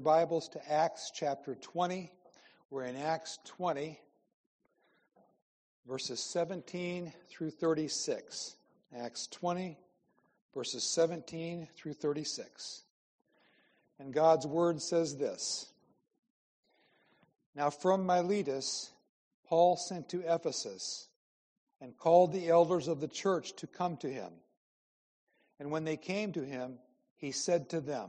your Bibles to Acts chapter 20. We're in Acts 20, verses 17 through 36. Acts 20, verses 17 through 36. And God's word says this Now from Miletus, Paul sent to Ephesus and called the elders of the church to come to him. And when they came to him, he said to them,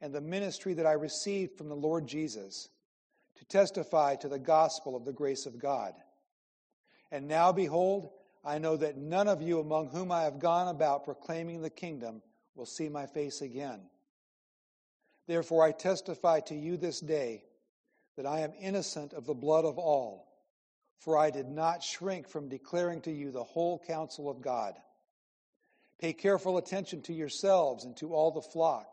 and the ministry that I received from the Lord Jesus, to testify to the gospel of the grace of God. And now, behold, I know that none of you among whom I have gone about proclaiming the kingdom will see my face again. Therefore, I testify to you this day that I am innocent of the blood of all, for I did not shrink from declaring to you the whole counsel of God. Pay careful attention to yourselves and to all the flock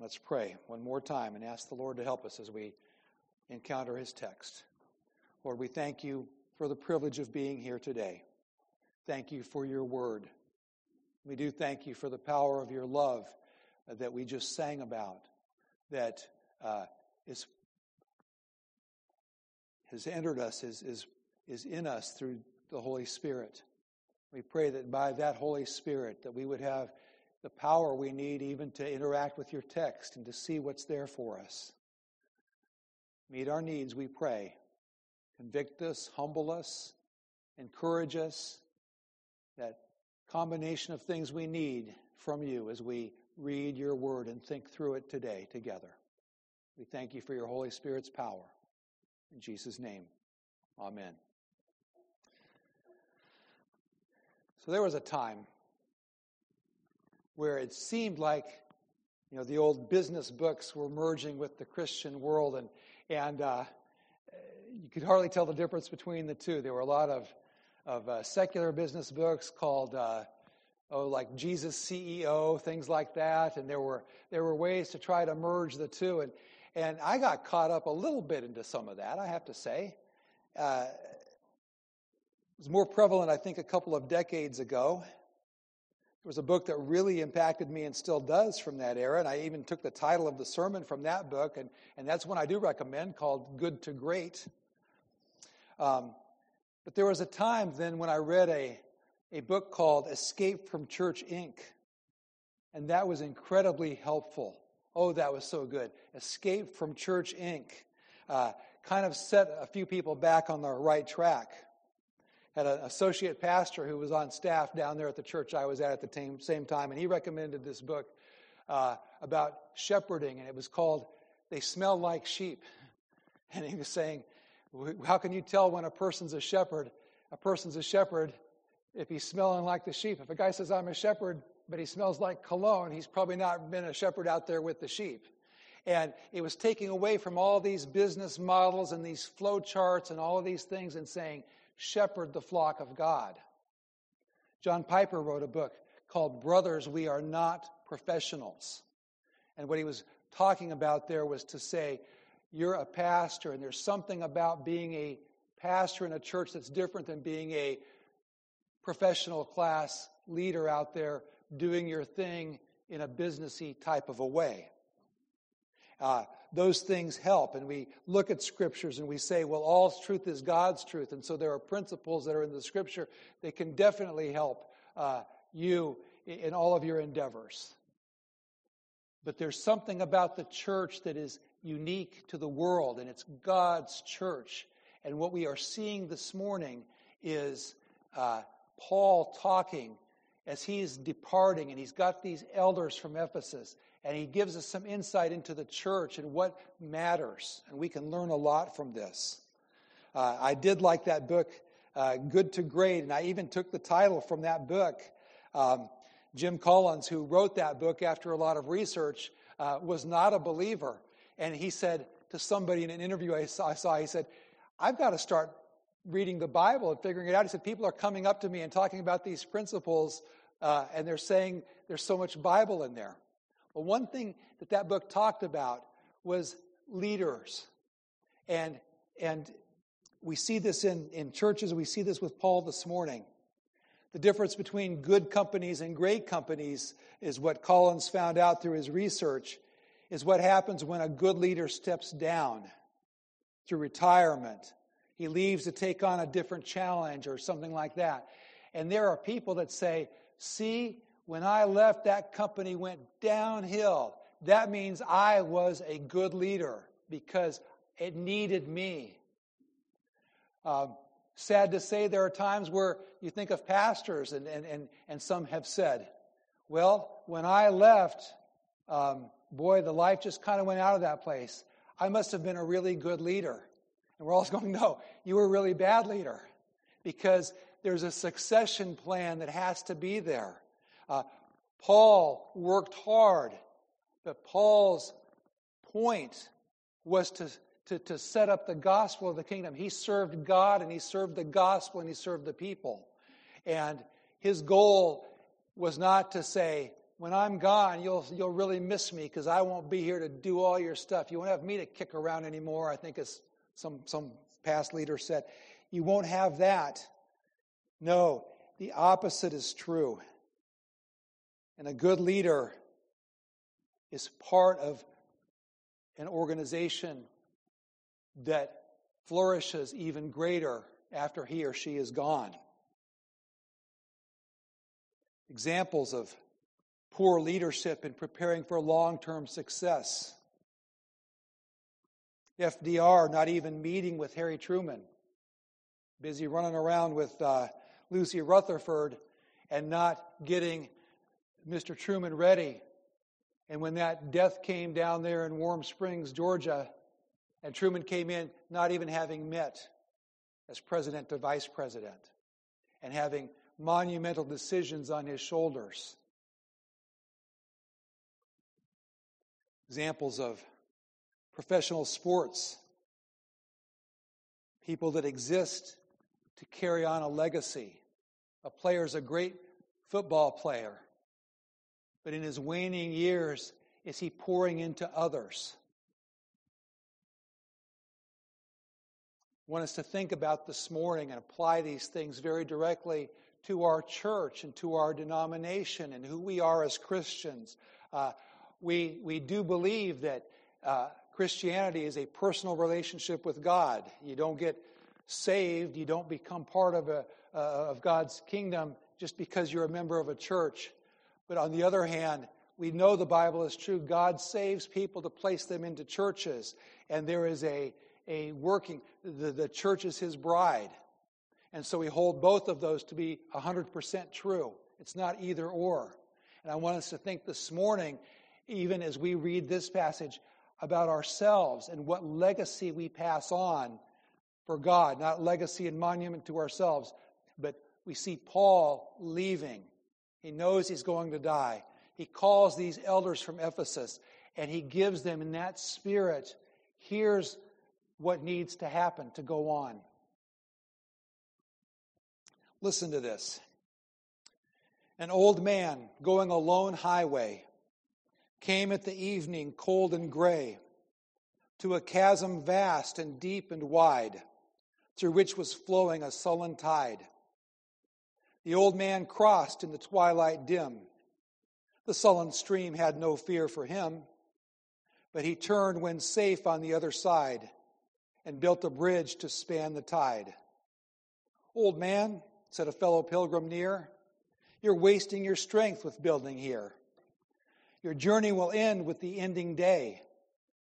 Let's pray one more time and ask the Lord to help us as we encounter his text. Lord, we thank you for the privilege of being here today. Thank you for your word. We do thank you for the power of your love that we just sang about, that uh, is, has entered us, is, is, is in us through the Holy Spirit. We pray that by that Holy Spirit that we would have the power we need even to interact with your text and to see what's there for us. Meet our needs, we pray. Convict us, humble us, encourage us. That combination of things we need from you as we read your word and think through it today together. We thank you for your Holy Spirit's power. In Jesus' name, amen. So there was a time where it seemed like you know the old business books were merging with the Christian world, and and uh, you could hardly tell the difference between the two. There were a lot of of uh, secular business books called uh, oh like Jesus CEO things like that, and there were there were ways to try to merge the two, and and I got caught up a little bit into some of that. I have to say. Uh, it was more prevalent, I think, a couple of decades ago There was a book that really impacted me and still does from that era, and I even took the title of the sermon from that book, and, and that's one I do recommend called Good to Great. Um, but there was a time then when I read a, a book called Escape from Church Inc., and that was incredibly helpful. Oh, that was so good. Escape from Church Inc. Uh, kind of set a few people back on the right track had an associate pastor who was on staff down there at the church I was at at the same time, and he recommended this book uh, about shepherding, and it was called They Smell Like Sheep. And he was saying, How can you tell when a person's a shepherd? A person's a shepherd if he's smelling like the sheep. If a guy says, I'm a shepherd, but he smells like cologne, he's probably not been a shepherd out there with the sheep. And it was taking away from all these business models and these flow charts and all of these things and saying, shepherd the flock of God. John Piper wrote a book called Brothers, We Are Not Professionals. And what he was talking about there was to say, you're a pastor, and there's something about being a pastor in a church that's different than being a professional class leader out there doing your thing in a businessy type of a way. Uh, those things help. And we look at scriptures and we say, well, all truth is God's truth. And so there are principles that are in the scripture that can definitely help uh, you in all of your endeavors. But there's something about the church that is unique to the world, and it's God's church. And what we are seeing this morning is uh, Paul talking as he's departing, and he's got these elders from Ephesus, and he gives us some insight into the church and what matters. And we can learn a lot from this. Uh, I did like that book, uh, Good to Great, and I even took the title from that book. Um, Jim Collins, who wrote that book after a lot of research, uh, was not a believer. And he said to somebody in an interview I saw, I saw, he said, I've got to start reading the Bible and figuring it out. He said, People are coming up to me and talking about these principles, uh, and they're saying there's so much Bible in there. One thing that that book talked about was leaders. And, and we see this in, in churches, we see this with Paul this morning. The difference between good companies and great companies is what Collins found out through his research, is what happens when a good leader steps down through retirement. He leaves to take on a different challenge or something like that. And there are people that say, See, when I left, that company went downhill. That means I was a good leader because it needed me. Uh, sad to say, there are times where you think of pastors, and, and, and, and some have said, Well, when I left, um, boy, the life just kind of went out of that place. I must have been a really good leader. And we're all going, No, you were a really bad leader because there's a succession plan that has to be there. Uh, Paul worked hard, but Paul's point was to, to, to set up the gospel of the kingdom. He served God and he served the gospel and he served the people. And his goal was not to say, when I'm gone, you'll, you'll really miss me because I won't be here to do all your stuff. You won't have me to kick around anymore, I think as some, some past leader said. You won't have that. No, the opposite is true. And a good leader is part of an organization that flourishes even greater after he or she is gone. Examples of poor leadership in preparing for long term success. FDR not even meeting with Harry Truman, busy running around with uh, Lucy Rutherfurd and not getting Mr. Truman ready. And when that death came down there in Warm Springs, Georgia, and Truman came in not even having met as president to vice president and having monumental decisions on his shoulders. Examples of professional sports, people that exist to carry on a legacy. A player is a great football player, but in his waning years, is he pouring into others? I want us to think about this morning and apply these things very directly to our church and to our denomination and who we are as Christians. Uh, we, we do believe that uh, Christianity is a personal relationship with God. You don't get saved, you don't become part of, a, uh, of God's kingdom just because you're a member of a church. But on the other hand, we know the Bible is true. God saves people to place them into churches, and there is a, a working, the, the church is his bride. And so we hold both of those to be 100% true. It's not either or. And I want us to think this morning, even as we read this passage, about ourselves and what legacy we pass on for God, not legacy and monument to ourselves, but we see Paul leaving. He knows he's going to die. He calls these elders from Ephesus and he gives them in that spirit here's what needs to happen to go on. Listen to this. An old man going a lone highway came at the evening, cold and gray, to a chasm vast and deep and wide, through which was flowing a sullen tide. The old man crossed in the twilight dim. The sullen stream had no fear for him, but he turned when safe on the other side and built a bridge to span the tide. Old man, said a fellow pilgrim near, you're wasting your strength with building here. Your journey will end with the ending day.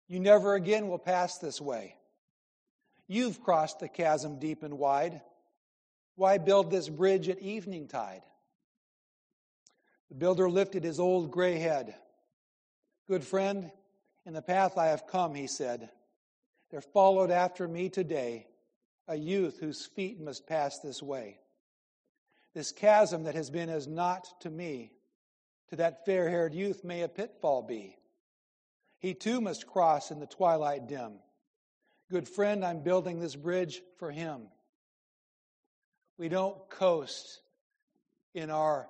You never again will pass this way. You've crossed the chasm deep and wide. Why build this bridge at evening tide? The builder lifted his old gray head. Good friend, in the path I have come, he said, there followed after me today a youth whose feet must pass this way. This chasm that has been as naught to me to that fair haired youth may a pitfall be. He too must cross in the twilight dim. Good friend, I'm building this bridge for him. We don't coast in our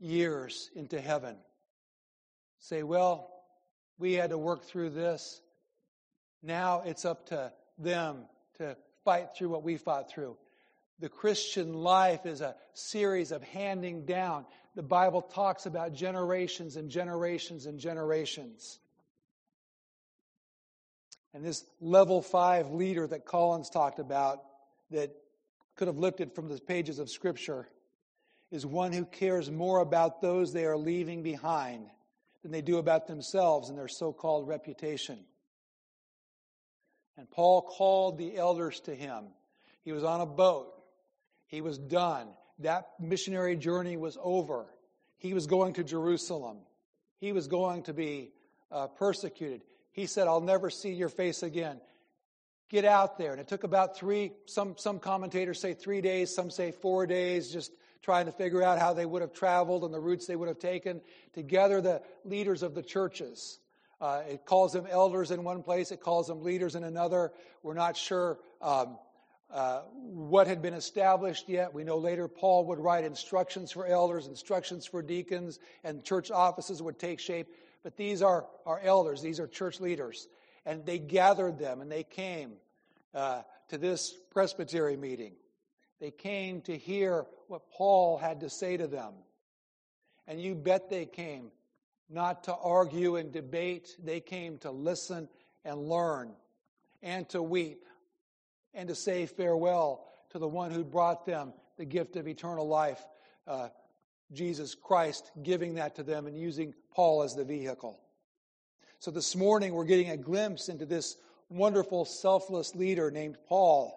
years into heaven. Say, well, we had to work through this. Now it's up to them to fight through what we fought through. The Christian life is a series of handing down the Bible talks about generations and generations and generations. And this level five leader that Collins talked about, that could have lifted from the pages of Scripture, is one who cares more about those they are leaving behind than they do about themselves and their so called reputation. And Paul called the elders to him. He was on a boat, he was done. That missionary journey was over. He was going to Jerusalem. He was going to be uh, persecuted. He said, I'll never see your face again. Get out there. And it took about three, some, some commentators say three days, some say four days, just trying to figure out how they would have traveled and the routes they would have taken to gather the leaders of the churches. Uh, it calls them elders in one place, it calls them leaders in another. We're not sure um, uh, what had been established yet. We know later Paul would write instructions for elders, instructions for deacons, and church offices would take shape. But these are our elders, these are church leaders. And they gathered them and they came uh, to this presbytery meeting. They came to hear what Paul had to say to them. And you bet they came not to argue and debate, they came to listen and learn and to weep and to say farewell to the one who brought them the gift of eternal life, uh, Jesus Christ giving that to them and using Paul as the vehicle. So this morning we're getting a glimpse into this wonderful, selfless leader named Paul.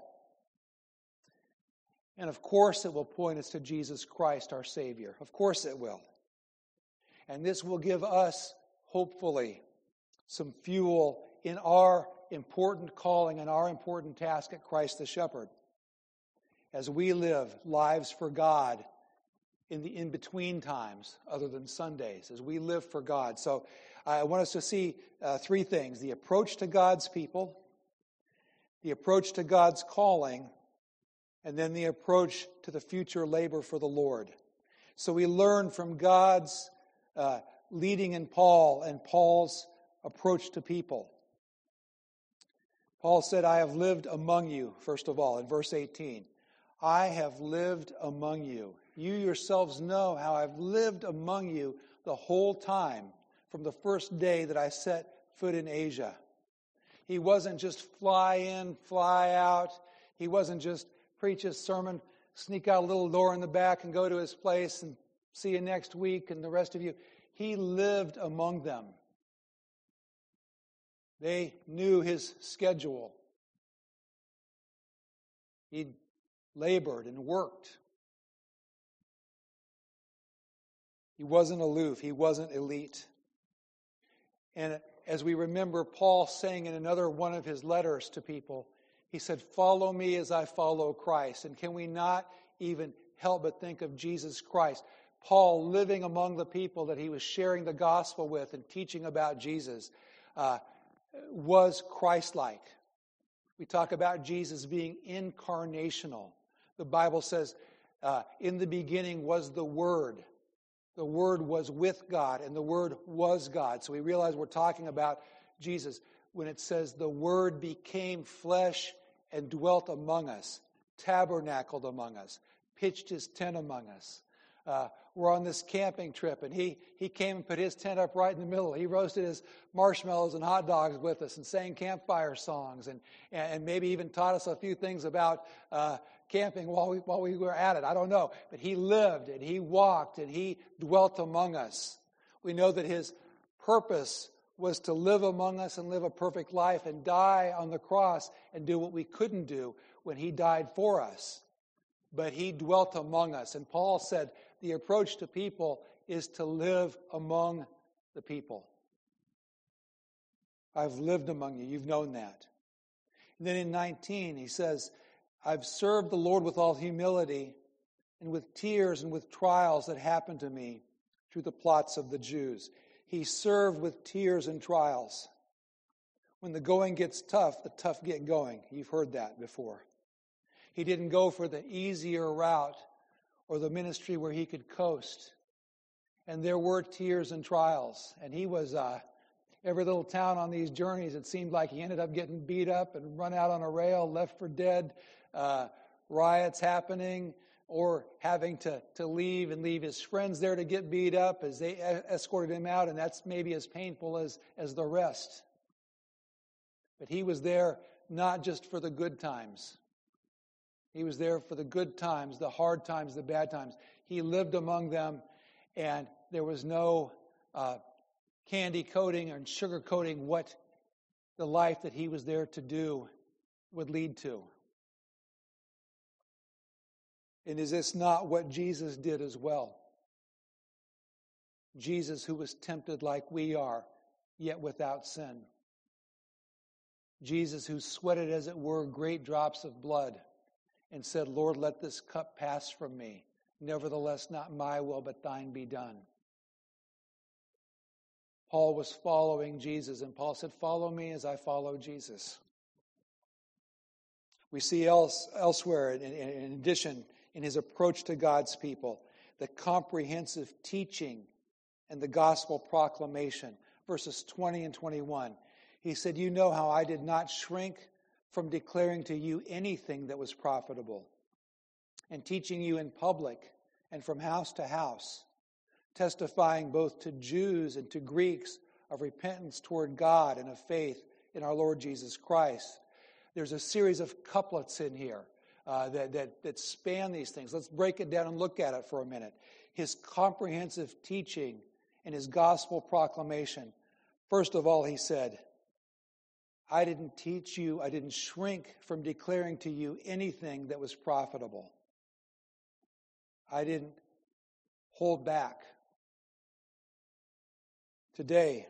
And of course, it will point us to Jesus Christ, our Savior. Of course, it will. And this will give us, hopefully, some fuel in our important calling and our important task at Christ the Shepherd as we live lives for God in the in between times other than Sundays, as we live for God. So I want us to see uh, three things the approach to God's people, the approach to God's calling, and then the approach to the future labor for the Lord. So we learn from God's uh, leading in Paul and Paul's approach to people. Paul said, I have lived among you, first of all, in verse 18. I have lived among you. You yourselves know how I've lived among you the whole time from the first day that I set foot in Asia. He wasn't just fly in, fly out. He wasn't just preach his sermon, sneak out a little door in the back and go to his place and see you next week and the rest of you. He lived among them. They knew his schedule. He labored and worked. He wasn't aloof, he wasn't elite. And as we remember Paul saying in another one of his letters to people, he said, Follow me as I follow Christ. And can we not even help but think of Jesus Christ? Paul living among the people that he was sharing the gospel with and teaching about Jesus uh, was Christ like. We talk about Jesus being incarnational. The Bible says, uh, In the beginning was the Word. The Word was with God, and the Word was God. So we realize we're talking about Jesus when it says, The Word became flesh and dwelt among us, tabernacled among us, pitched his tent among us. Uh, we're on this camping trip, and he, he came and put his tent up right in the middle. He roasted his marshmallows and hot dogs with us and sang campfire songs and, and maybe even taught us a few things about uh, camping while we, while we were at it. I don't know. But he lived and he walked and he dwelt among us. We know that his purpose was to live among us and live a perfect life and die on the cross and do what we couldn't do when he died for us. But he dwelt among us. And Paul said the approach to people is to live among the people. I've lived among you. You've known that. And then in 19, he says, I've served the Lord with all humility and with tears and with trials that happened to me through the plots of the Jews. He served with tears and trials. When the going gets tough, the tough get going. You've heard that before. He didn't go for the easier route or the ministry where he could coast. And there were tears and trials. And he was, uh, every little town on these journeys, it seemed like he ended up getting beat up and run out on a rail, left for dead, uh, riots happening, or having to, to leave and leave his friends there to get beat up as they escorted him out, and that's maybe as painful as, as the rest. But he was there not just for the good times. He was there for the good times, the hard times, the bad times. He lived among them, and there was no uh, candy coating and sugar coating what the life that he was there to do would lead to. And is this not what Jesus did as well? Jesus, who was tempted like we are, yet without sin. Jesus, who sweated, as it were, great drops of blood and said, Lord, let this cup pass from me. Nevertheless, not my will, but thine be done. Paul was following Jesus, and Paul said, Follow me as I follow Jesus. We see else, elsewhere, in, in addition, in his approach to God's people, the comprehensive teaching and the gospel proclamation. Verses 20 and 21. He said, You know how I did not shrink from declaring to you anything that was profitable, and teaching you in public and from house to house, testifying both to Jews and to Greeks of repentance toward God and of faith in our Lord Jesus Christ. There's a series of couplets in here uh, that, that, that span these things. Let's break it down and look at it for a minute. His comprehensive teaching and his gospel proclamation. First of all, he said, I didn't teach you, I didn't shrink from declaring to you anything that was profitable. I didn't hold back. Today,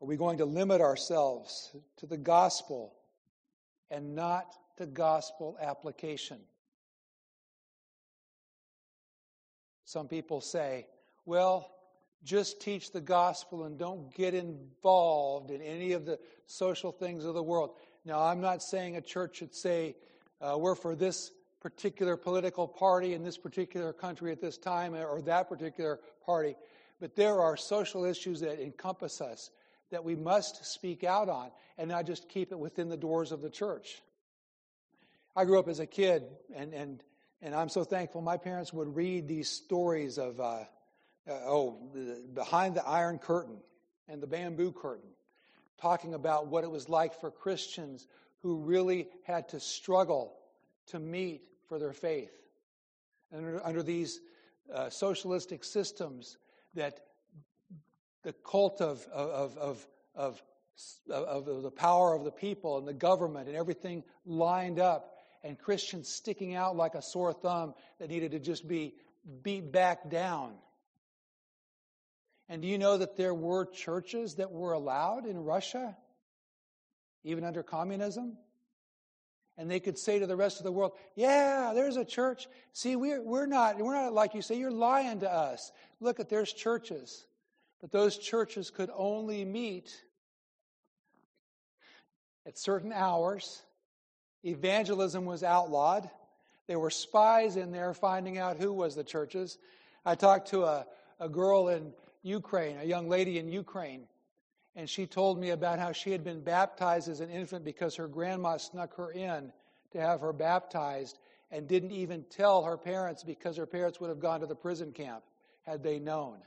are we going to limit ourselves to the gospel and not to gospel application. Some people say, well, just teach the gospel and don't get involved in any of the social things of the world. Now, I'm not saying a church should say, uh, we're for this particular political party in this particular country at this time or that particular party, but there are social issues that encompass us that we must speak out on and not just keep it within the doors of the church. I grew up as a kid, and, and, and I'm so thankful my parents would read these stories of, uh, uh, oh, behind the Iron Curtain and the bamboo curtain, talking about what it was like for Christians who really had to struggle to meet for their faith. And under, under these uh, socialistic systems, that the cult of, of, of, of, of the power of the people and the government and everything lined up, and Christians sticking out like a sore thumb that needed to just be beat back down. And do you know that there were churches that were allowed in Russia, even under communism? And they could say to the rest of the world, Yeah, there's a church. See, we're, we're, not, we're not like you say, you're lying to us. Look at there's churches. But those churches could only meet at certain hours. Evangelism was outlawed. There were spies in there finding out who was the churches. I talked to a, a girl in Ukraine, a young lady in Ukraine, and she told me about how she had been baptized as an infant because her grandma snuck her in to have her baptized and didn't even tell her parents because her parents would have gone to the prison camp had they known.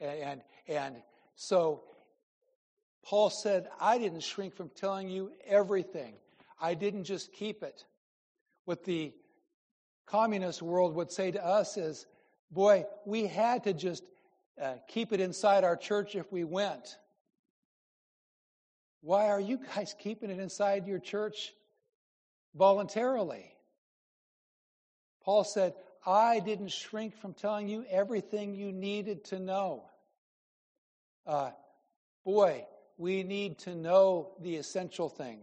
And, and, so Paul said, I didn't shrink from telling you everything. I didn't just keep it. What the communist world would say to us is, boy, we had to just uh, keep it inside our church if we went. Why are you guys keeping it inside your church voluntarily? Paul said, I didn't shrink from telling you everything you needed to know. Uh, boy, we need to know the essential thing,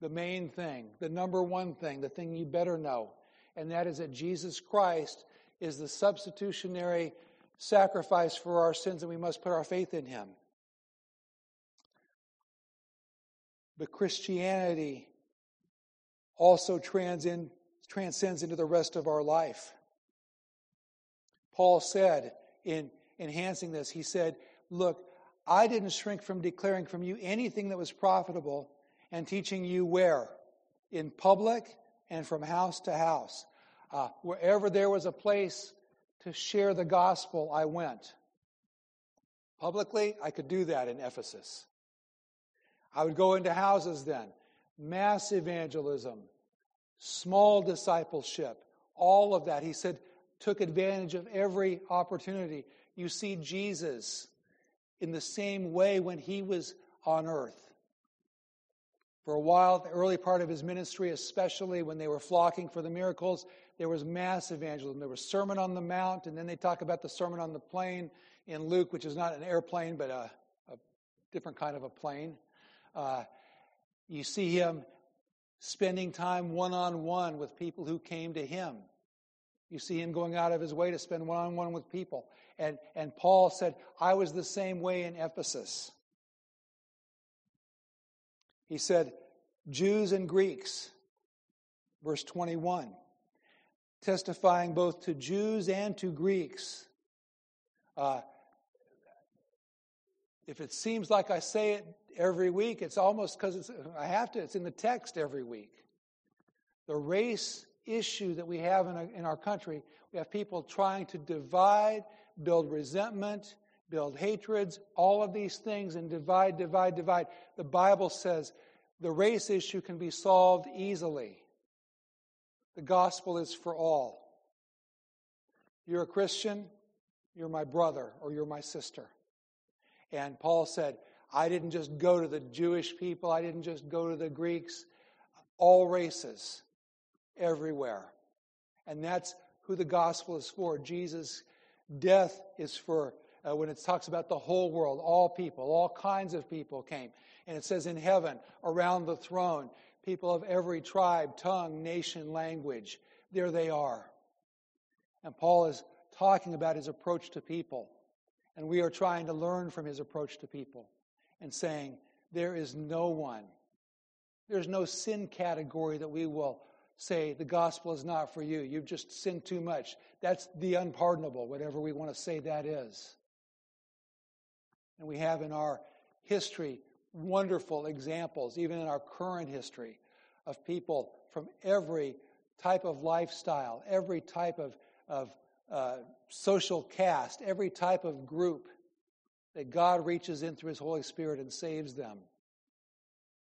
the main thing, the number one thing, the thing you better know. And that is that Jesus Christ is the substitutionary sacrifice for our sins, and we must put our faith in him. But Christianity also transcend, transcends into the rest of our life. Paul said in enhancing this, he said, Look, I didn't shrink from declaring from you anything that was profitable and teaching you where? In public and from house to house. Uh, wherever there was a place to share the gospel, I went. Publicly, I could do that in Ephesus. I would go into houses then. Mass evangelism, small discipleship, all of that. He said, took advantage of every opportunity. You see Jesus in the same way when he was on earth. For a while, the early part of his ministry, especially when they were flocking for the miracles, there was mass evangelism. There was Sermon on the Mount, and then they talk about the Sermon on the Plain in Luke, which is not an airplane, but a, a different kind of a plane. Uh, you see him spending time one on one with people who came to him. You see him going out of his way to spend one on one with people. And, and Paul said, I was the same way in Ephesus. He said, Jews and Greeks, verse 21, testifying both to Jews and to Greeks. Uh, if it seems like I say it every week. It's almost because I have to, it's in the text every week. The race issue that we have in, a, in our country, we have people trying to divide, build resentment, build hatreds, all of these things, and divide, divide, divide. The Bible says the race issue can be solved easily. The gospel is for all. You're a Christian, you're my brother or you're my sister. And Paul said, I didn't just go to the Jewish people, I didn't just go to the Greeks, all races, everywhere. And that's who the gospel is for. Jesus' death is for, uh, when it talks about the whole world, all people, all kinds of people came. And it says in heaven, around the throne, people of every tribe, tongue, nation, language, there they are. And Paul is talking about his approach to people. And we are trying to learn from his approach to people and saying, There is no one, there's no sin category that we will say the gospel is not for you. You've just sinned too much. That's the unpardonable, whatever we want to say that is. And we have in our history wonderful examples, even in our current history, of people from every type of lifestyle, every type of, of uh, social caste, every type of group, that God reaches in through His Holy Spirit and saves them.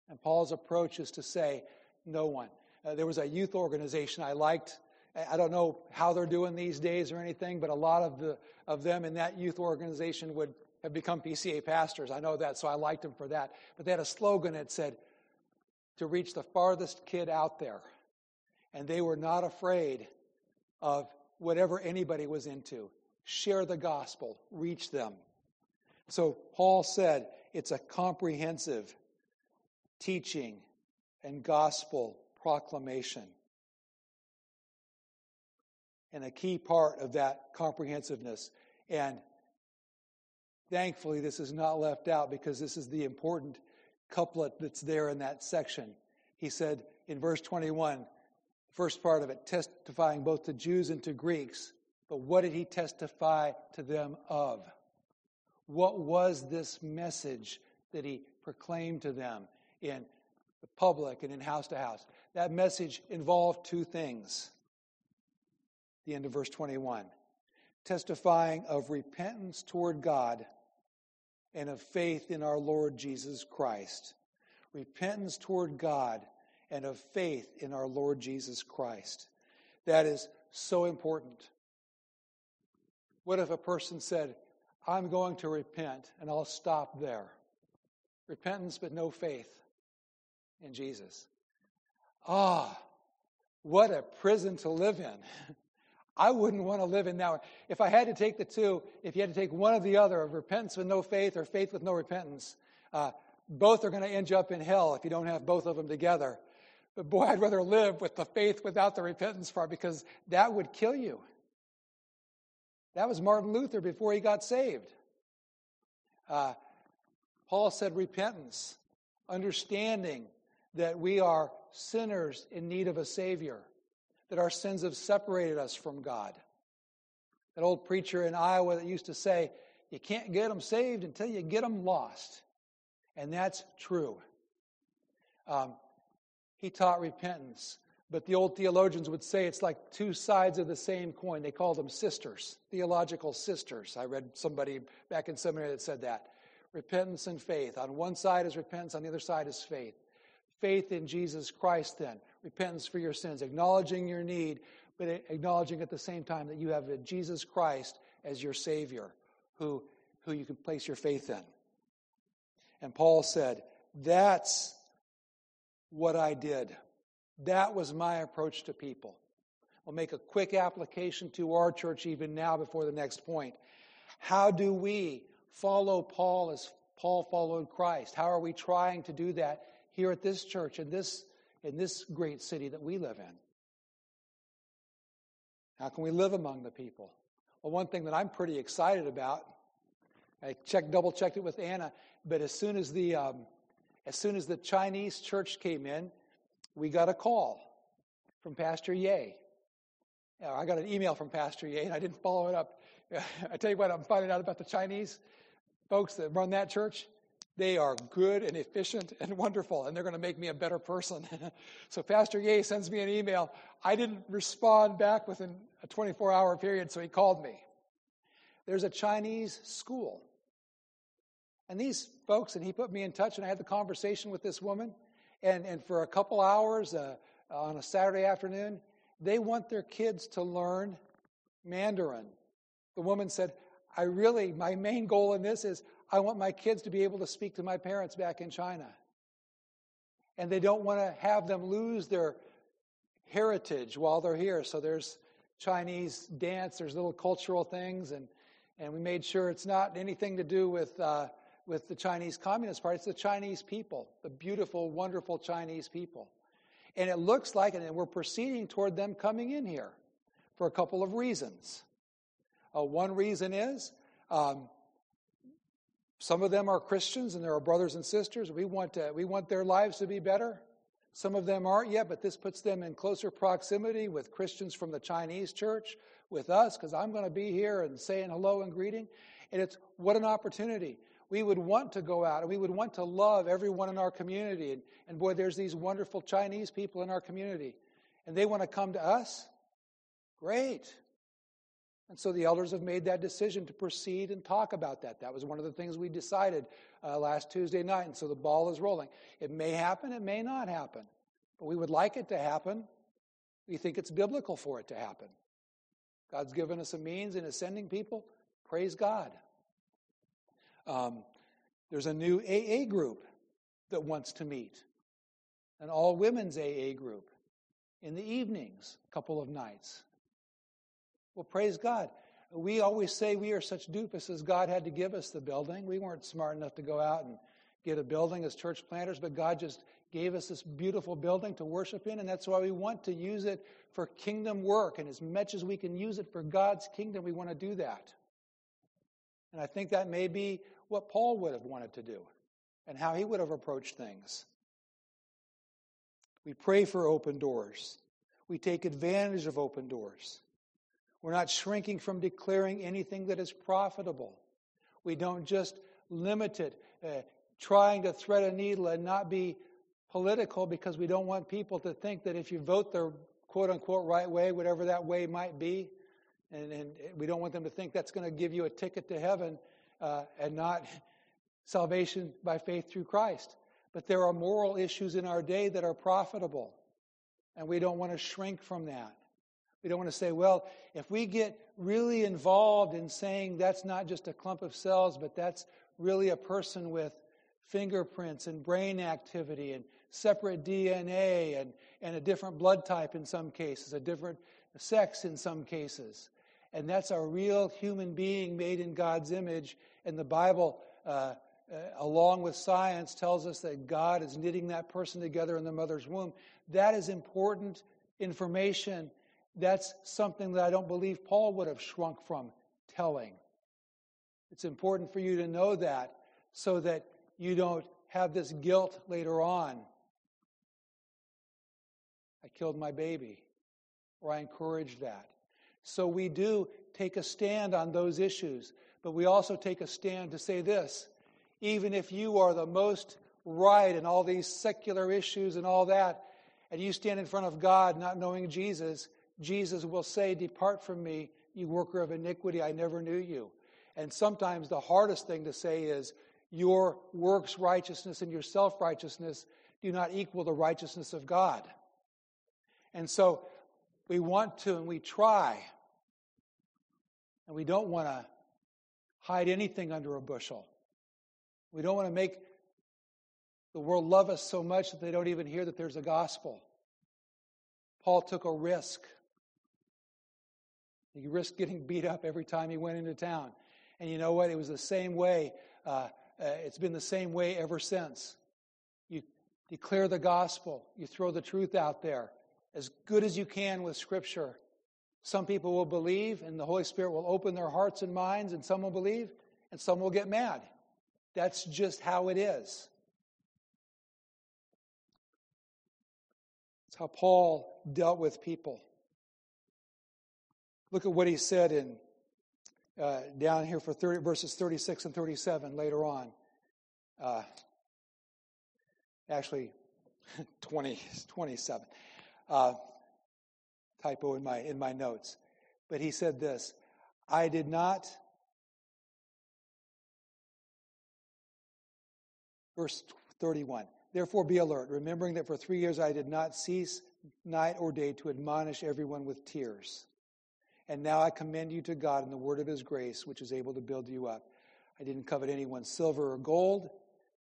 And Paul's approach is to say, no one. Uh, there was a youth organization I liked. I don't know how they're doing these days or anything, but a lot of, the, of them in that youth organization would have become PCA pastors. I know that, so I liked them for that. But they had a slogan that said, to reach the farthest kid out there. And they were not afraid of whatever anybody was into. Share the gospel, reach them. So Paul said it's a comprehensive teaching and gospel proclamation. And a key part of that comprehensiveness. And thankfully, this is not left out because this is the important couplet that's there in that section. He said in verse 21, first part of it, testifying both to Jews and to Greeks. But what did he testify to them of? What was this message that he proclaimed to them in the public and in house to house? That message involved two things. The end of verse 21 testifying of repentance toward God and of faith in our Lord Jesus Christ. Repentance toward God and of faith in our Lord Jesus Christ. That is so important. What if a person said, I'm going to repent and I'll stop there? Repentance, but no faith in Jesus. Ah, what a prison to live in. I wouldn't want to live in that one. If I had to take the two, if you had to take one or the other of repentance with no faith or faith with no repentance, uh, both are going to end up in hell if you don't have both of them together. But boy, I'd rather live with the faith without the repentance part because that would kill you. That was Martin Luther before he got saved. Uh, Paul said repentance, understanding that we are sinners in need of a Savior that our sins have separated us from God. That old preacher in Iowa that used to say, You can't get them saved until you get them lost. And that's true. Um, he taught repentance. But the old theologians would say it's like two sides of the same coin. They called them sisters, theological sisters. I read somebody back in seminary that said that. Repentance and faith. On one side is repentance, on the other side is faith. Faith in Jesus Christ, then repentance for your sins, acknowledging your need, but acknowledging at the same time that you have Jesus Christ as your Savior, who, who you can place your faith in. And Paul said, That's what I did. That was my approach to people. I'll make a quick application to our church even now before the next point. How do we follow Paul as Paul followed Christ? How are we trying to do that here at this church in this in this great city that we live in? How can we live among the people? Well, one thing that I'm pretty excited about, I checked, double checked it with Anna, but as soon as the um, as soon as the Chinese church came in, we got a call from Pastor Ye. Uh, I got an email from Pastor Ye, and I didn't follow it up. I tell you what, I'm finding out about the Chinese folks that run that church. They are good and efficient and wonderful, and they're going to make me a better person. so Pastor Ye sends me an email. I didn't respond back within a 24 hour period, so he called me. There's a Chinese school. And these folks, and he put me in touch, and I had the conversation with this woman. And, and for a couple hours uh, on a Saturday afternoon, they want their kids to learn Mandarin. The woman said, I really, my main goal in this is I want my kids to be able to speak to my parents back in China. And they don't want to have them lose their heritage while they're here. So there's Chinese dance, there's little cultural things, and, and we made sure it's not anything to do with, uh, with the Chinese Communist Party, it's the Chinese people, the beautiful, wonderful Chinese people. And it looks like, and we're proceeding toward them coming in here for a couple of reasons. Uh, one reason is um, some of them are Christians and they're brothers and sisters. We want, to, we want their lives to be better. Some of them aren't yet, but this puts them in closer proximity with Christians from the Chinese church, with us, because I'm going to be here and saying hello and greeting. And it's what an opportunity. We would want to go out and we would want to love everyone in our community. And, and boy, there's these wonderful Chinese people in our community, and they want to come to us. Great. And so the elders have made that decision to proceed and talk about that. That was one of the things we decided uh, last Tuesday night. And so the ball is rolling. It may happen, it may not happen. But we would like it to happen. We think it's biblical for it to happen. God's given us a means in ascending people. Praise God. Um, there's a new AA group that wants to meet, an all women's AA group in the evenings, a couple of nights. Well, praise God. We always say we are such doofuses, God had to give us the building. We weren't smart enough to go out and get a building as church planters, but God just gave us this beautiful building to worship in, and that's why we want to use it for kingdom work. And as much as we can use it for God's kingdom, we want to do that. And I think that may be what Paul would have wanted to do and how he would have approached things. We pray for open doors. We take advantage of open doors. We're not shrinking from declaring anything that is profitable. We don't just limit it, uh, trying to thread a needle and not be political because we don't want people to think that if you vote the quote unquote right way, whatever that way might be, and, and we don't want them to think that's going to give you a ticket to heaven uh, and not salvation by faith through Christ. But there are moral issues in our day that are profitable, and we don't want to shrink from that. We don't want to say, well, if we get really involved in saying that's not just a clump of cells, but that's really a person with fingerprints and brain activity and separate DNA and, and a different blood type in some cases, a different sex in some cases. And that's a real human being made in God's image. And the Bible, uh, uh, along with science, tells us that God is knitting that person together in the mother's womb. That is important information that's something that I don't believe Paul would have shrunk from telling. It's important for you to know that so that you don't have this guilt later on. I killed my baby, or I encouraged that. So we do take a stand on those issues, but we also take a stand to say this even if you are the most right in all these secular issues and all that, and you stand in front of God not knowing Jesus, Jesus will say, Depart from me, you worker of iniquity, I never knew you. And sometimes the hardest thing to say is, Your works righteousness and your self righteousness do not equal the righteousness of God. And so we want to and we try, and we don't want to hide anything under a bushel. We don't want to make the world love us so much that they don't even hear that there's a gospel. Paul took a risk. He risked getting beat up every time he went into town. And you know what? It was the same way. Uh, uh, it's been the same way ever since. You declare the gospel, you throw the truth out there as good as you can with Scripture. Some people will believe, and the Holy Spirit will open their hearts and minds, and some will believe, and some will get mad. That's just how it is. It's how Paul dealt with people. Look at what he said in uh, down here for 30, verses 36 and 37 later on. Uh, actually, 20, 27. Uh, typo in my, in my notes. But he said this I did not. Verse 31. Therefore, be alert, remembering that for three years I did not cease night or day to admonish everyone with tears. And now I commend you to God in the word of his grace, which is able to build you up. I didn't covet anyone's silver or gold.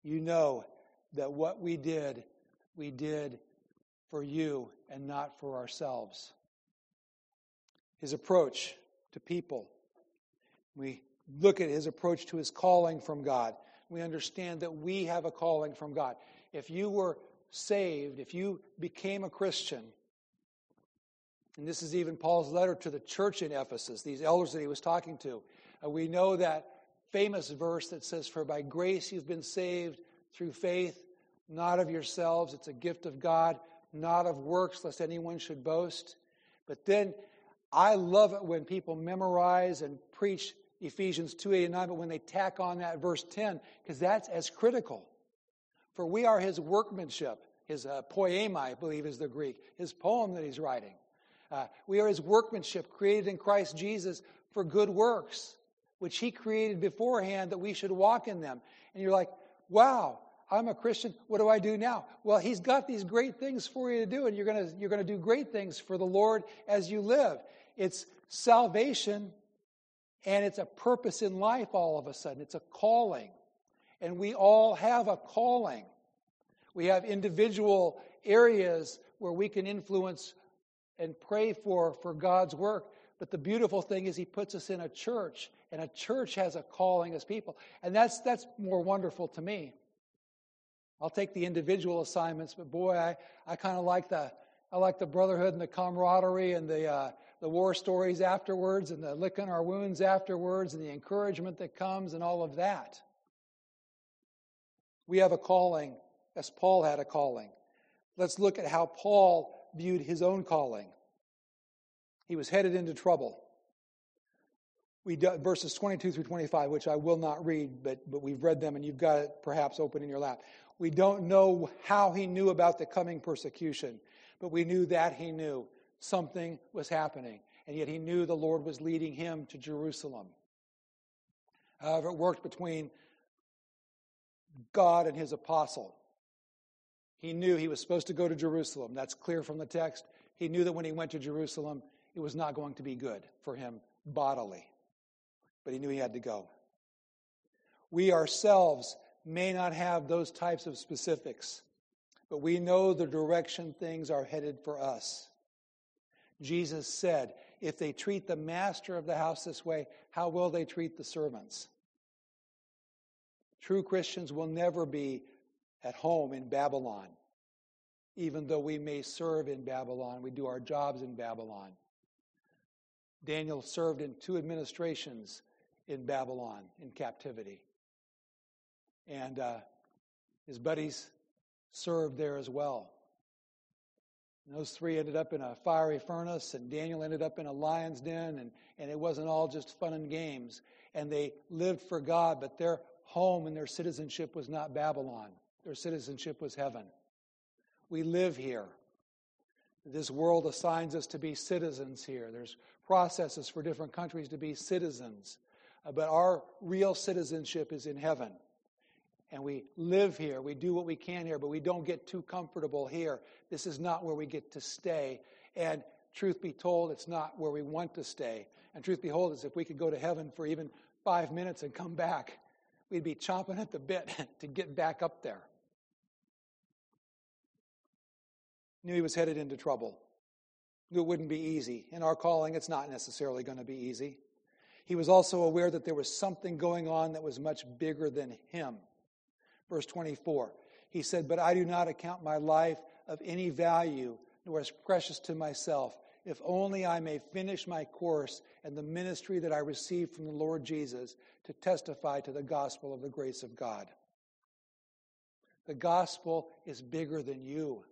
You know that what we did, we did for you and not for ourselves. His approach to people. We look at his approach to his calling from God. We understand that we have a calling from God. If you were saved, if you became a Christian, and this is even Paul's letter to the church in Ephesus, these elders that he was talking to. Uh, we know that famous verse that says, For by grace you've been saved through faith, not of yourselves. It's a gift of God, not of works, lest anyone should boast. But then I love it when people memorize and preach Ephesians 2 8 and 9, but when they tack on that verse 10, because that's as critical. For we are his workmanship, his uh, poema, I believe is the Greek, his poem that he's writing. Uh, we are his workmanship, created in Christ Jesus for good works, which he created beforehand that we should walk in them. And you're like, wow, I'm a Christian. What do I do now? Well, he's got these great things for you to do, and you're going you're going to do great things for the Lord as you live. It's salvation and it's a purpose in life all of a sudden. It's a calling. And we all have a calling. We have individual areas where we can influence and pray for for God's work. But the beautiful thing is he puts us in a church, and a church has a calling as people. And that's that's more wonderful to me. I'll take the individual assignments, but boy, I, I kind of like the I like the brotherhood and the camaraderie and the uh, the war stories afterwards and the licking our wounds afterwards and the encouragement that comes and all of that. We have a calling, as Paul had a calling. Let's look at how Paul viewed his own calling. He was headed into trouble. We do, verses 22 through 25, which I will not read, but, but we've read them and you've got it perhaps open in your lap. We don't know how he knew about the coming persecution, but we knew that he knew something was happening. And yet he knew the Lord was leading him to Jerusalem. However, it worked between God and his apostle. He knew he was supposed to go to Jerusalem. That's clear from the text. He knew that when he went to Jerusalem, it was not going to be good for him bodily. But he knew he had to go. We ourselves may not have those types of specifics, but we know the direction things are headed for us. Jesus said, If they treat the master of the house this way, how will they treat the servants? True Christians will never be at home in Babylon, even though we may serve in Babylon. We do our jobs in Babylon. Daniel served in two administrations in Babylon in captivity. And uh, his buddies served there as well. And those three ended up in a fiery furnace, and Daniel ended up in a lion's den, and, and it wasn't all just fun and games. And they lived for God, but their home and their citizenship was not Babylon. Their citizenship was heaven. We live here. This world assigns us to be citizens here. There's processes for different countries to be citizens. Uh, but our real citizenship is in heaven and we live here. We do what we can here, but we don't get too comfortable here. This is not where we get to stay. And truth be told, it's not where we want to stay. And truth be told, is if we could go to heaven for even five minutes and come back, we'd be chomping at the bit to get back up there. Knew he was headed into trouble. Knew it wouldn't be easy. In our calling, it's not necessarily going to be easy. He was also aware that there was something going on that was much bigger than him. Verse 24, he said, But I do not account my life of any value, nor as precious to myself, if only I may finish my course and the ministry that I received from the Lord Jesus to testify to the gospel of the grace of God. The gospel is bigger than you,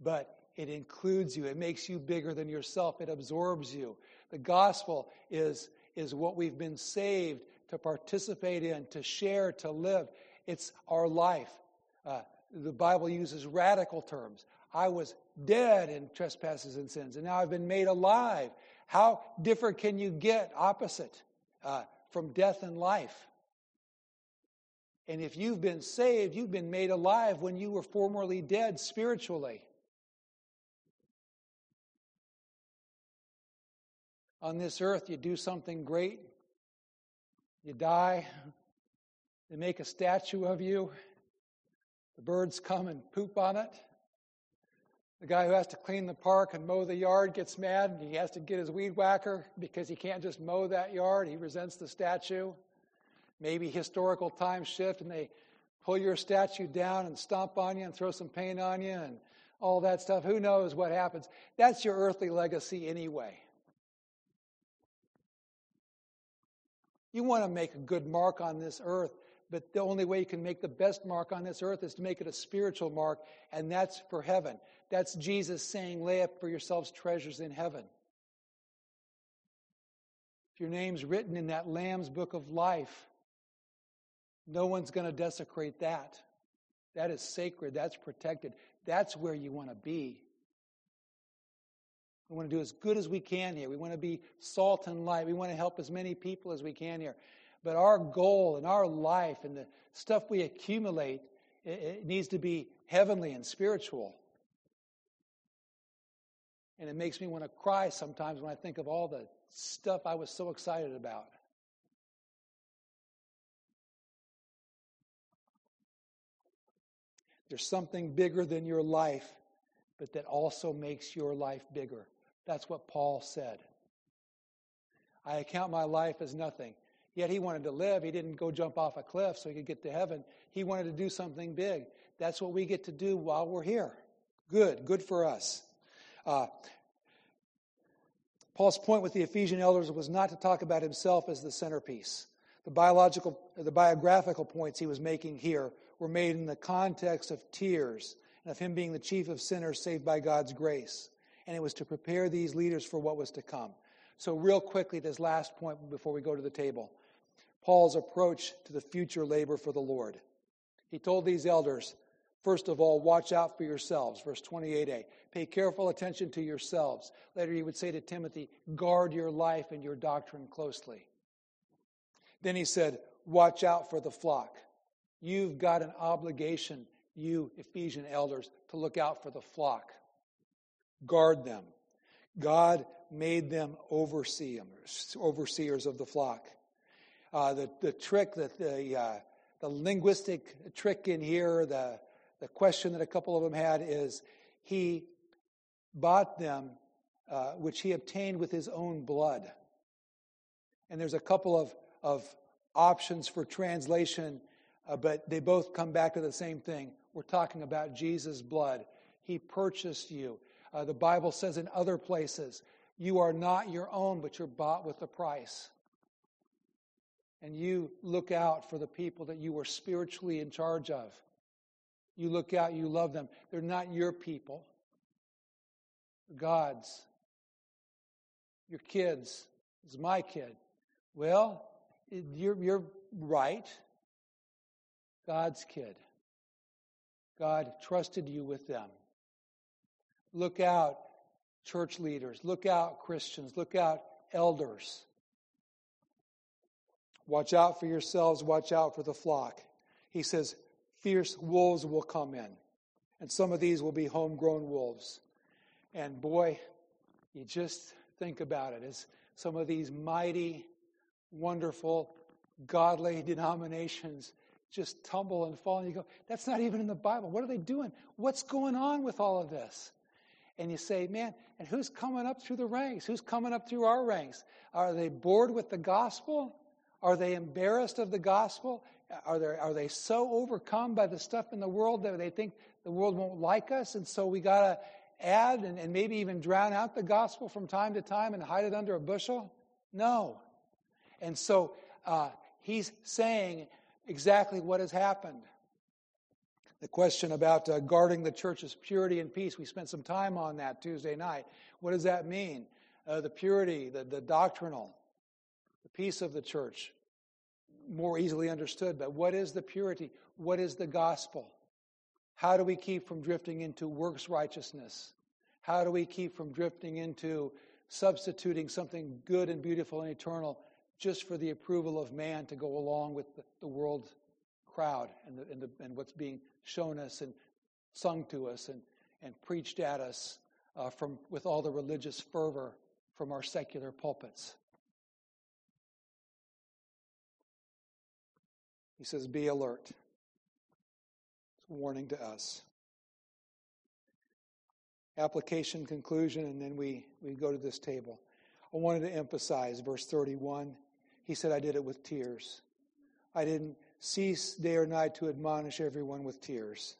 but it includes you. It makes you bigger than yourself. It absorbs you. The gospel is, is what we've been saved to participate in, to share, to live. It's our life. Uh, the Bible uses radical terms. I was dead in trespasses and sins, and now I've been made alive. How different can you get opposite uh, from death and life? And if you've been saved, you've been made alive when you were formerly dead spiritually. On this earth, you do something great, you die, they make a statue of you. The birds come and poop on it. The guy who has to clean the park and mow the yard gets mad and he has to get his weed whacker because he can't just mow that yard. He resents the statue. Maybe historical times shift and they pull your statue down and stomp on you and throw some paint on you and all that stuff. Who knows what happens? That's your earthly legacy anyway. You want to make a good mark on this earth but the only way you can make the best mark on this earth is to make it a spiritual mark, and that's for heaven. That's Jesus saying, lay up for yourselves treasures in heaven. If your name's written in that Lamb's book of life, no one's going to desecrate that. That is sacred. That's protected. That's where you want to be. We want to do as good as we can here. We want to be salt and light. We want to help as many people as we can here. But our goal and our life and the stuff we accumulate, it, needs to be heavenly and spiritual. And it makes me want to cry sometimes when I think of all the stuff I was so excited about. There's something bigger than your life, but that also makes your life bigger. That's what Paul said. I account my life as nothing. Yet he wanted to live. He didn't go jump off a cliff so he could get to heaven. He wanted to do something big. That's what we get to do while we're here. Good, good for us. Uh, Paul's point with the Ephesian elders was not to talk about himself as the centerpiece. The biological, the biographical points he was making here were made in the context of tears and of him being the chief of sinners saved by God's grace. And it was to prepare these leaders for what was to come. So, real quickly, this last point before we go to the table Paul's approach to the future labor for the Lord. He told these elders, first of all, watch out for yourselves, verse 28a. Pay careful attention to yourselves. Later, he would say to Timothy, guard your life and your doctrine closely. Then he said, watch out for the flock. You've got an obligation, you Ephesian elders, to look out for the flock. Guard them. God made them overseers, overseers of the flock. Uh, the, the trick that the, uh, the linguistic trick in here, the, the question that a couple of them had is he bought them, uh, which he obtained with his own blood. And there's a couple of, of options for translation, uh, but they both come back to the same thing. We're talking about Jesus' blood. He purchased you. Uh, the Bible says in other places, you are not your own, but you're bought with a price and you look out for the people that you are spiritually in charge of. You look out, you love them. They're not your people, God's. Your kids. It's my kid. Well, you're, you're right. God's kid. God trusted you with them. Look out, church leaders. Look out, Christians. Look out, elders. Watch out for yourselves, watch out for the flock. He says, fierce wolves will come in, and some of these will be homegrown wolves. And boy, you just think about it as some of these mighty, wonderful, godly denominations just tumble and fall, and you go, that's not even in the Bible. What are they doing? What's going on with all of this? And you say, man, and who's coming up through the ranks? Who's coming up through our ranks? Are they bored with the gospel? Are they embarrassed of the gospel? Are they, are they so overcome by the stuff in the world that they think the world won't like us? And so we got to add and, and maybe even drown out the gospel from time to time and hide it under a bushel? No. And so uh, he's saying exactly what has happened. The question about uh, guarding the church's purity and peace, we spent some time on that Tuesday night. What does that mean? Uh, the purity, the, the doctrinal the peace of the church, more easily understood. But what is the purity? What is the gospel? How do we keep from drifting into works righteousness? How do we keep from drifting into substituting something good and beautiful and eternal just for the approval of man to go along with the, the world crowd and, the, and, the, and, what's being shown us and sung to us and, and preached at us uh, from, with all the religious fervor from our secular pulpits? He says, Be alert. It's a warning to us. Application, conclusion, and then we, we go to this table. I wanted to emphasize verse 31. He said, I did it with tears. I didn't cease day or night to admonish everyone with tears.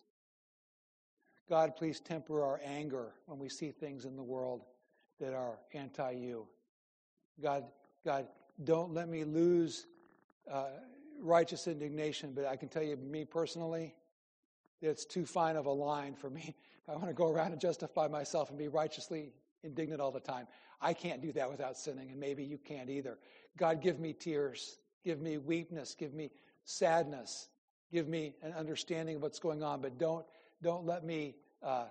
God, please temper our anger when we see things in the world that are anti you. God, God, don't let me lose uh, righteous indignation, but I can tell you, me personally, it's too fine of a line for me. I want to go around and justify myself and be righteously indignant all the time. I can't do that without sinning, and maybe you can't either. God, give me tears, give me weakness, give me sadness, give me an understanding of what's going on, but don't, don't let me uh,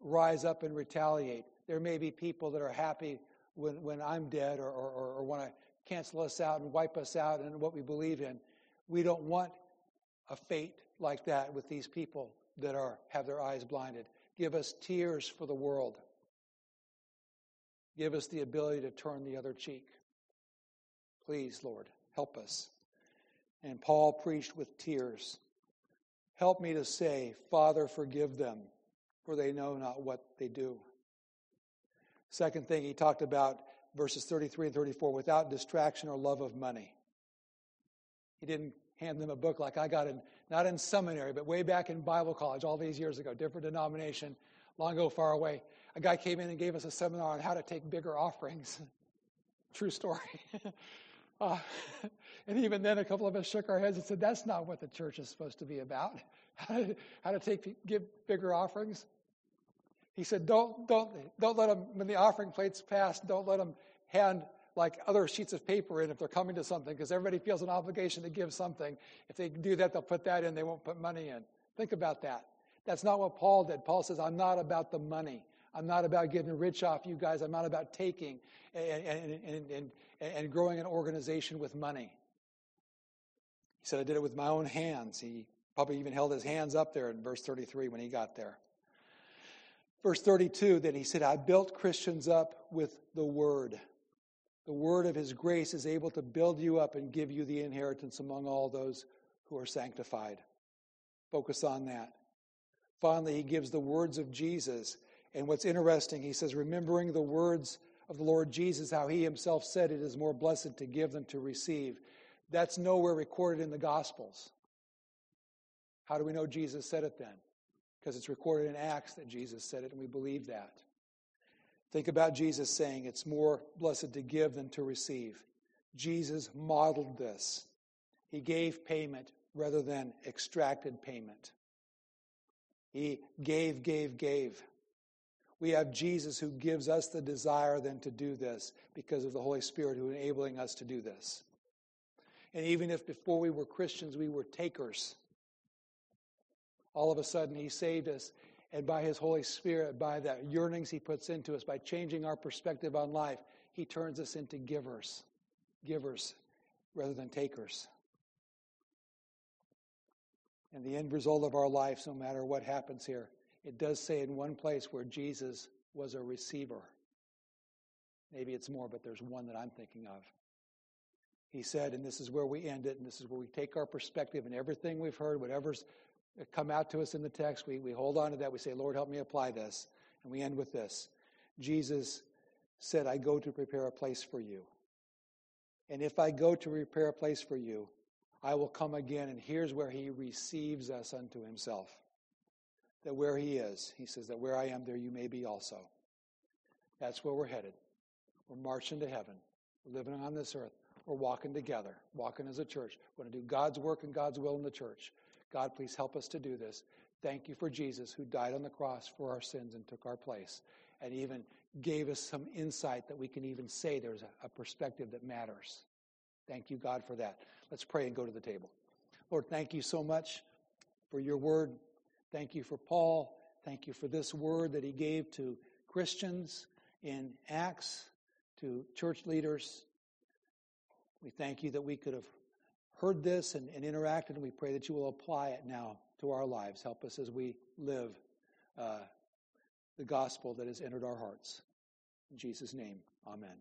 rise up and retaliate. There may be people that are happy when, when I'm dead or, or, or want to cancel us out and wipe us out and what we believe in. We don't want a fate like that with these people that are have their eyes blinded. Give us tears for the world. Give us the ability to turn the other cheek. Please, Lord, help us. And Paul preached with tears. Help me to say, Father, forgive them, for they know not what they do. Second thing, he talked about verses 33 and 34 without distraction or love of money. He didn't hand them a book like I got in, not in seminary, but way back in Bible college all these years ago, different denomination, long ago, far away. A guy came in and gave us a seminar on how to take bigger offerings. True story. uh, and even then, a couple of us shook our heads and said, That's not what the church is supposed to be about. How to, take give bigger offerings. He said, don't, don't, don't let them, when the offering plate's passed, don't let them hand like other sheets of paper in if they're coming to something because everybody feels an obligation to give something. If they do that, they'll put that in. They won't put money in. Think about that. That's not what Paul did. Paul says, I'm not about the money. I'm not about getting rich off you guys. I'm not about taking and, and, and, and, growing an organization with money. He said, I did it with my own hands. He probably even held his hands up there in verse 33 when he got there. Verse 32, then he said, I built Christians up with the word. The word of his grace is able to build you up and give you the inheritance among all those who are sanctified. Focus on that. Finally, he gives the words of Jesus. And what's interesting, he says, remembering the words of the Lord Jesus, how he himself said it is more blessed to give than to receive. That's nowhere recorded in the Gospels. How do we know Jesus said it then? Because it's recorded in Acts that Jesus said it, and we believe that. Think about Jesus saying, It's more blessed to give than to receive. Jesus modeled this. He gave payment rather than extracted payment. He gave, gave, gave. We have Jesus who gives us the desire then to do this because of the Holy Spirit who enabling us to do this. And even if before we were Christians we were takers, all of a sudden he saved us and by his holy spirit by the yearnings he puts into us by changing our perspective on life he turns us into givers givers rather than takers. And the end result of our lives no matter what happens here it does say in one place where jesus was a receiver. Maybe it's more but there's one that i'm thinking of. He said and this is where we end it and this is where we take our perspective and everything we've heard whatever's come out to us in the text, we, we hold on to that. We say, Lord, help me apply this. And we end with this Jesus said, I go to prepare a place for you. And if I go to prepare a place for you, I will come again. And here's where he receives us unto himself. That where he is, he says, that where I am, there you may be also. That's where we're headed. We're marching to heaven. We're living on this earth. We're walking together, walking as a church. We're going to do God's work and God's will in the church. God, please help us to do this. Thank you for Jesus who died on the cross for our sins and took our place and even gave us some insight that we can even say there's a, perspective that matters. Thank you, God, for that. Let's pray and go to the table. Lord, thank you so much for your word. Thank you for Paul. Thank you for this word that he gave to Christians in Acts, to church leaders. We thank you that we could have heard this and, and interacted, and we pray that you will apply it now to our lives. Help us as we live uh, the gospel that has entered our hearts. In Jesus' name, amen.